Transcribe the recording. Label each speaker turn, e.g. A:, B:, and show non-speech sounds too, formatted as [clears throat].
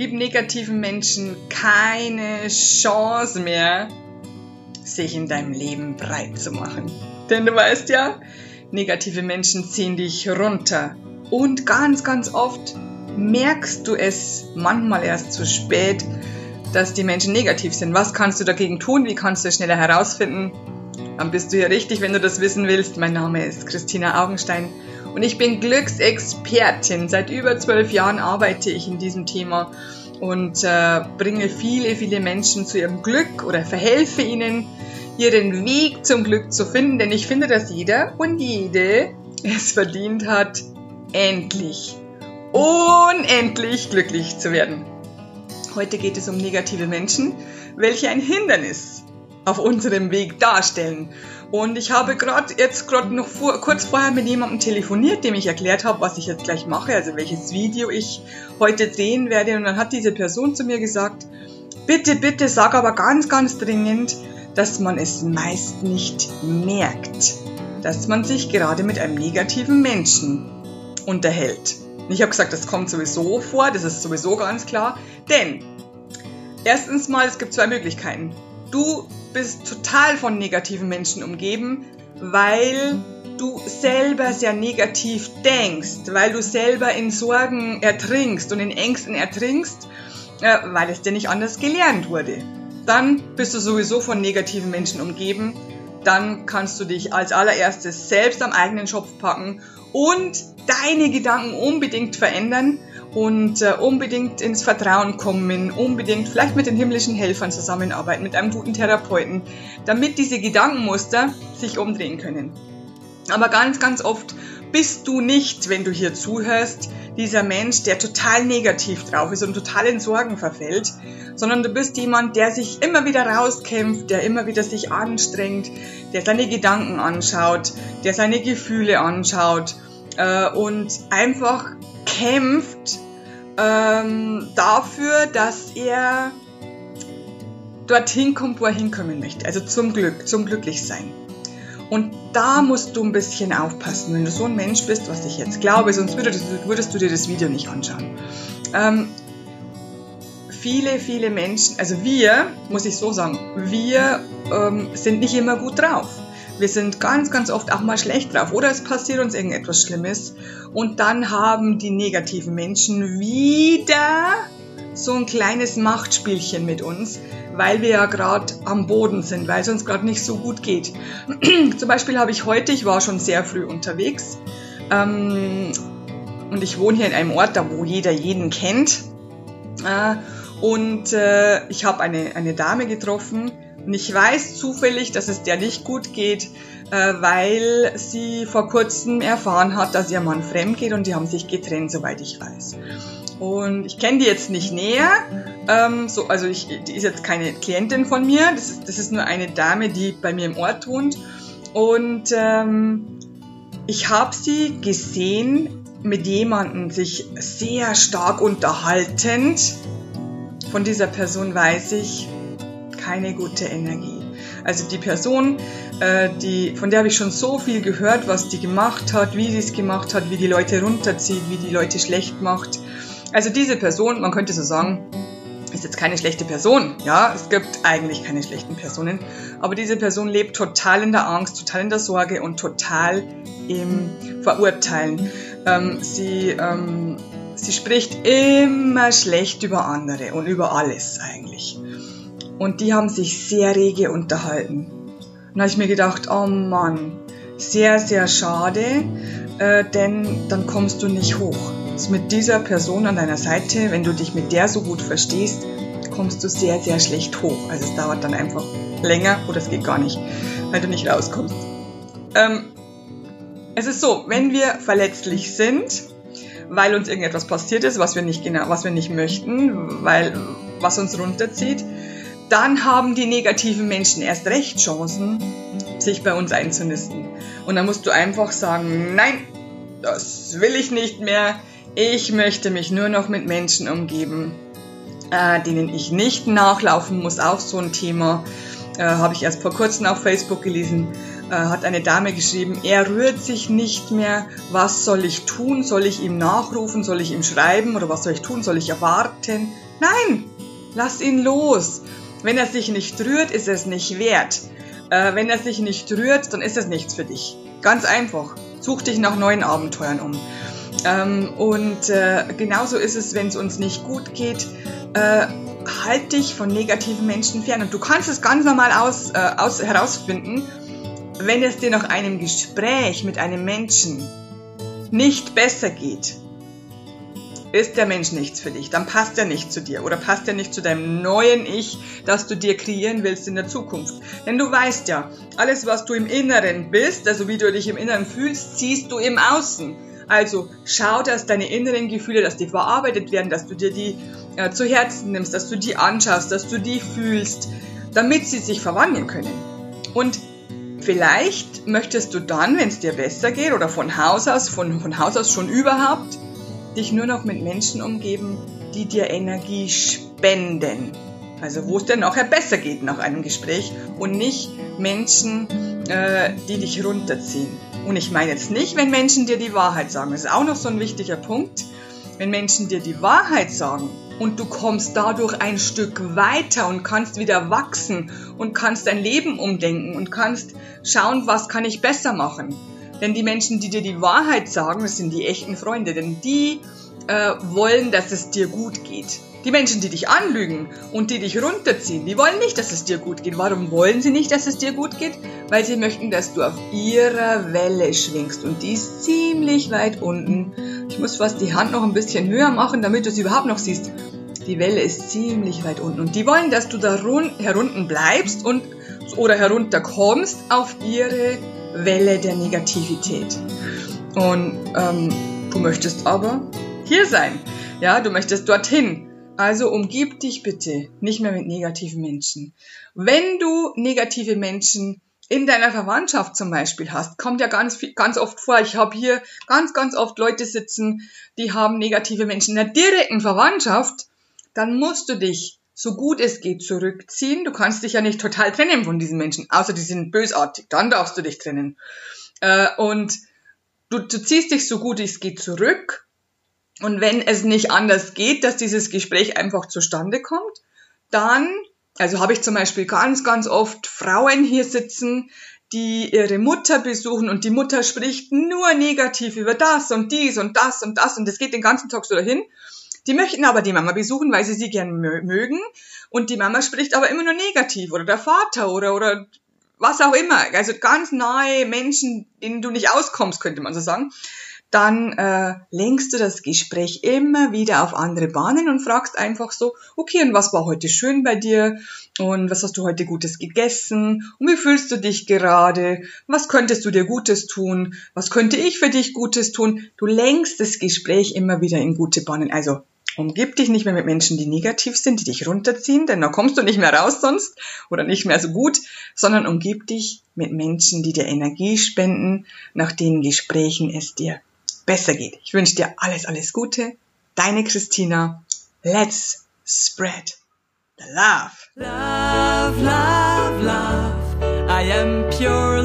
A: Gib negativen Menschen keine Chance mehr, sich in deinem Leben breit zu machen. Denn du weißt ja, negative Menschen ziehen dich runter. Und ganz, ganz oft merkst du es manchmal erst zu spät, dass die Menschen negativ sind. Was kannst du dagegen tun? Wie kannst du es schneller herausfinden? Dann bist du hier richtig, wenn du das wissen willst. Mein Name ist Christina Augenstein und ich bin Glücksexpertin. Seit über zwölf Jahren arbeite ich in diesem Thema und äh, bringe viele, viele Menschen zu ihrem Glück oder verhelfe ihnen, ihren Weg zum Glück zu finden. Denn ich finde, dass jeder und jede es verdient hat, endlich, unendlich glücklich zu werden. Heute geht es um negative Menschen, welche ein Hindernis auf unserem Weg darstellen. Und ich habe gerade jetzt gerade noch vor, kurz vorher mit jemandem telefoniert, dem ich erklärt habe, was ich jetzt gleich mache, also welches Video ich heute drehen werde. Und dann hat diese Person zu mir gesagt, bitte, bitte sag aber ganz, ganz dringend, dass man es meist nicht merkt, dass man sich gerade mit einem negativen Menschen unterhält. Und ich habe gesagt, das kommt sowieso vor, das ist sowieso ganz klar. Denn erstens mal, es gibt zwei Möglichkeiten. Du bist total von negativen Menschen umgeben, weil du selber sehr negativ denkst, weil du selber in Sorgen ertrinkst und in Ängsten ertrinkst, äh, weil es dir nicht anders gelernt wurde. Dann bist du sowieso von negativen Menschen umgeben. Dann kannst du dich als allererstes selbst am eigenen Schopf packen und deine Gedanken unbedingt verändern und äh, unbedingt ins Vertrauen kommen, unbedingt vielleicht mit den himmlischen Helfern zusammenarbeiten, mit einem guten Therapeuten, damit diese Gedankenmuster sich umdrehen können. Aber ganz, ganz oft bist du nicht, wenn du hier zuhörst, dieser Mensch, der total negativ drauf ist und total in Sorgen verfällt, sondern du bist jemand, der sich immer wieder rauskämpft, der immer wieder sich anstrengt, der seine Gedanken anschaut, der seine Gefühle anschaut äh, und einfach kämpft ähm, dafür, dass er dorthin kommt, wo er hinkommen möchte. Also zum Glück, zum Glücklichsein. Und da musst du ein bisschen aufpassen, wenn du so ein Mensch bist, was ich jetzt glaube, sonst würdest, würdest du dir das Video nicht anschauen. Ähm, viele, viele Menschen, also wir, muss ich so sagen, wir ähm, sind nicht immer gut drauf. Wir sind ganz, ganz oft auch mal schlecht drauf oder es passiert uns irgendetwas Schlimmes und dann haben die negativen Menschen wieder so ein kleines Machtspielchen mit uns, weil wir ja gerade am Boden sind, weil es uns gerade nicht so gut geht. [clears throat] Zum Beispiel habe ich heute, ich war schon sehr früh unterwegs ähm, und ich wohne hier in einem Ort, da wo jeder jeden kennt. Äh, und äh, ich habe eine, eine Dame getroffen, und ich weiß zufällig, dass es der nicht gut geht, äh, weil sie vor kurzem erfahren hat, dass ihr Mann fremd geht und die haben sich getrennt, soweit ich weiß. Und ich kenne die jetzt nicht näher. Ähm, so, also ich, die ist jetzt keine Klientin von mir. Das ist, das ist nur eine Dame, die bei mir im Ort wohnt. Und ähm, ich habe sie gesehen mit jemandem sich sehr stark unterhaltend. Von dieser Person weiß ich, keine gute Energie. Also die Person, äh, die, von der habe ich schon so viel gehört, was die gemacht hat, wie sie es gemacht hat, wie die Leute runterzieht, wie die Leute schlecht macht. Also diese Person, man könnte so sagen, ist jetzt keine schlechte Person. Ja, es gibt eigentlich keine schlechten Personen. Aber diese Person lebt total in der Angst, total in der Sorge und total im Verurteilen. Ähm, sie, ähm, sie spricht immer schlecht über andere und über alles eigentlich. Und die haben sich sehr rege unterhalten. Und da habe ich mir gedacht, oh Mann, sehr, sehr schade, äh, denn dann kommst du nicht hoch. Also mit dieser Person an deiner Seite, wenn du dich mit der so gut verstehst, kommst du sehr, sehr schlecht hoch. Also es dauert dann einfach länger oder es geht gar nicht, weil du nicht rauskommst. Ähm, es ist so, wenn wir verletzlich sind, weil uns irgendetwas passiert ist, was wir nicht genau, was wir nicht möchten, weil was uns runterzieht, dann haben die negativen Menschen erst recht Chancen, sich bei uns einzunisten. Und dann musst du einfach sagen, nein, das will ich nicht mehr. Ich möchte mich nur noch mit Menschen umgeben, äh, denen ich nicht nachlaufen muss. Auch so ein Thema äh, habe ich erst vor kurzem auf Facebook gelesen. äh, hat eine Dame geschrieben, er rührt sich nicht mehr, was soll ich tun? Soll ich ihm nachrufen? Soll ich ihm schreiben? Oder was soll ich tun? Soll ich erwarten? Nein, lass ihn los. Wenn er sich nicht rührt, ist es nicht wert. Äh, wenn er sich nicht rührt, dann ist es nichts für dich. Ganz einfach. Such dich nach neuen Abenteuern um. Ähm, und äh, genauso ist es, wenn es uns nicht gut geht. Äh, halt dich von negativen Menschen fern. Und du kannst es ganz normal aus, äh, aus, herausfinden, wenn es dir nach einem Gespräch mit einem Menschen nicht besser geht, ist der Mensch nichts für dich. Dann passt er nicht zu dir oder passt er nicht zu deinem neuen Ich, das du dir kreieren willst in der Zukunft. Denn du weißt ja, alles, was du im Inneren bist, also wie du dich im Inneren fühlst, ziehst du im Außen. Also schau, dass deine inneren Gefühle, dass die verarbeitet werden, dass du dir die äh, zu Herzen nimmst, dass du die anschaust, dass du die fühlst, damit sie sich verwandeln können. Und vielleicht möchtest du dann, wenn es dir besser geht oder von Haus aus, von, von Haus aus schon überhaupt, dich nur noch mit Menschen umgeben, die dir Energie spenden. Also wo es dir nachher besser geht nach einem Gespräch und nicht Menschen, äh, die dich runterziehen. Und ich meine jetzt nicht, wenn Menschen dir die Wahrheit sagen. Das ist auch noch so ein wichtiger Punkt. Wenn Menschen dir die Wahrheit sagen und du kommst dadurch ein Stück weiter und kannst wieder wachsen und kannst dein Leben umdenken und kannst schauen, was kann ich besser machen. Denn die Menschen, die dir die Wahrheit sagen, das sind die echten Freunde, denn die äh, wollen, dass es dir gut geht. Die Menschen, die dich anlügen und die dich runterziehen, die wollen nicht, dass es dir gut geht. Warum wollen sie nicht, dass es dir gut geht? Weil sie möchten, dass du auf ihrer Welle schwingst. Und die ist ziemlich weit unten. Ich muss fast die Hand noch ein bisschen höher machen, damit du sie überhaupt noch siehst. Die Welle ist ziemlich weit unten. Und die wollen, dass du da herunten bleibst und oder herunterkommst auf ihre Welle der Negativität. Und ähm, du möchtest aber hier sein. Ja, du möchtest dorthin. Also umgib dich bitte nicht mehr mit negativen Menschen. Wenn du negative Menschen in deiner Verwandtschaft zum Beispiel hast, kommt ja ganz, ganz oft vor. Ich habe hier ganz, ganz oft Leute sitzen, die haben negative Menschen in der direkten Verwandtschaft. Dann musst du dich so gut es geht zurückziehen. Du kannst dich ja nicht total trennen von diesen Menschen, außer die sind bösartig. Dann darfst du dich trennen. Äh, und du, du ziehst dich so gut es geht zurück. Und wenn es nicht anders geht, dass dieses Gespräch einfach zustande kommt, dann, also habe ich zum Beispiel ganz, ganz oft Frauen hier sitzen, die ihre Mutter besuchen und die Mutter spricht nur negativ über das und dies und das und das und das geht den ganzen Tag so dahin. Die möchten aber die Mama besuchen, weil sie sie gern mögen. Und die Mama spricht aber immer nur negativ oder der Vater oder, oder was auch immer. Also ganz nahe Menschen, denen du nicht auskommst, könnte man so sagen dann äh, lenkst du das Gespräch immer wieder auf andere Bahnen und fragst einfach so, okay, und was war heute schön bei dir? Und was hast du heute Gutes gegessen? Und wie fühlst du dich gerade? Was könntest du dir Gutes tun? Was könnte ich für dich Gutes tun? Du lenkst das Gespräch immer wieder in gute Bahnen. Also umgib dich nicht mehr mit Menschen, die negativ sind, die dich runterziehen, denn da kommst du nicht mehr raus sonst oder nicht mehr so gut, sondern umgib dich mit Menschen, die dir Energie spenden, nach denen Gesprächen es dir besser geht. Ich wünsche dir alles, alles Gute. Deine Christina. Let's spread the love.
B: Love, love, love. I am pure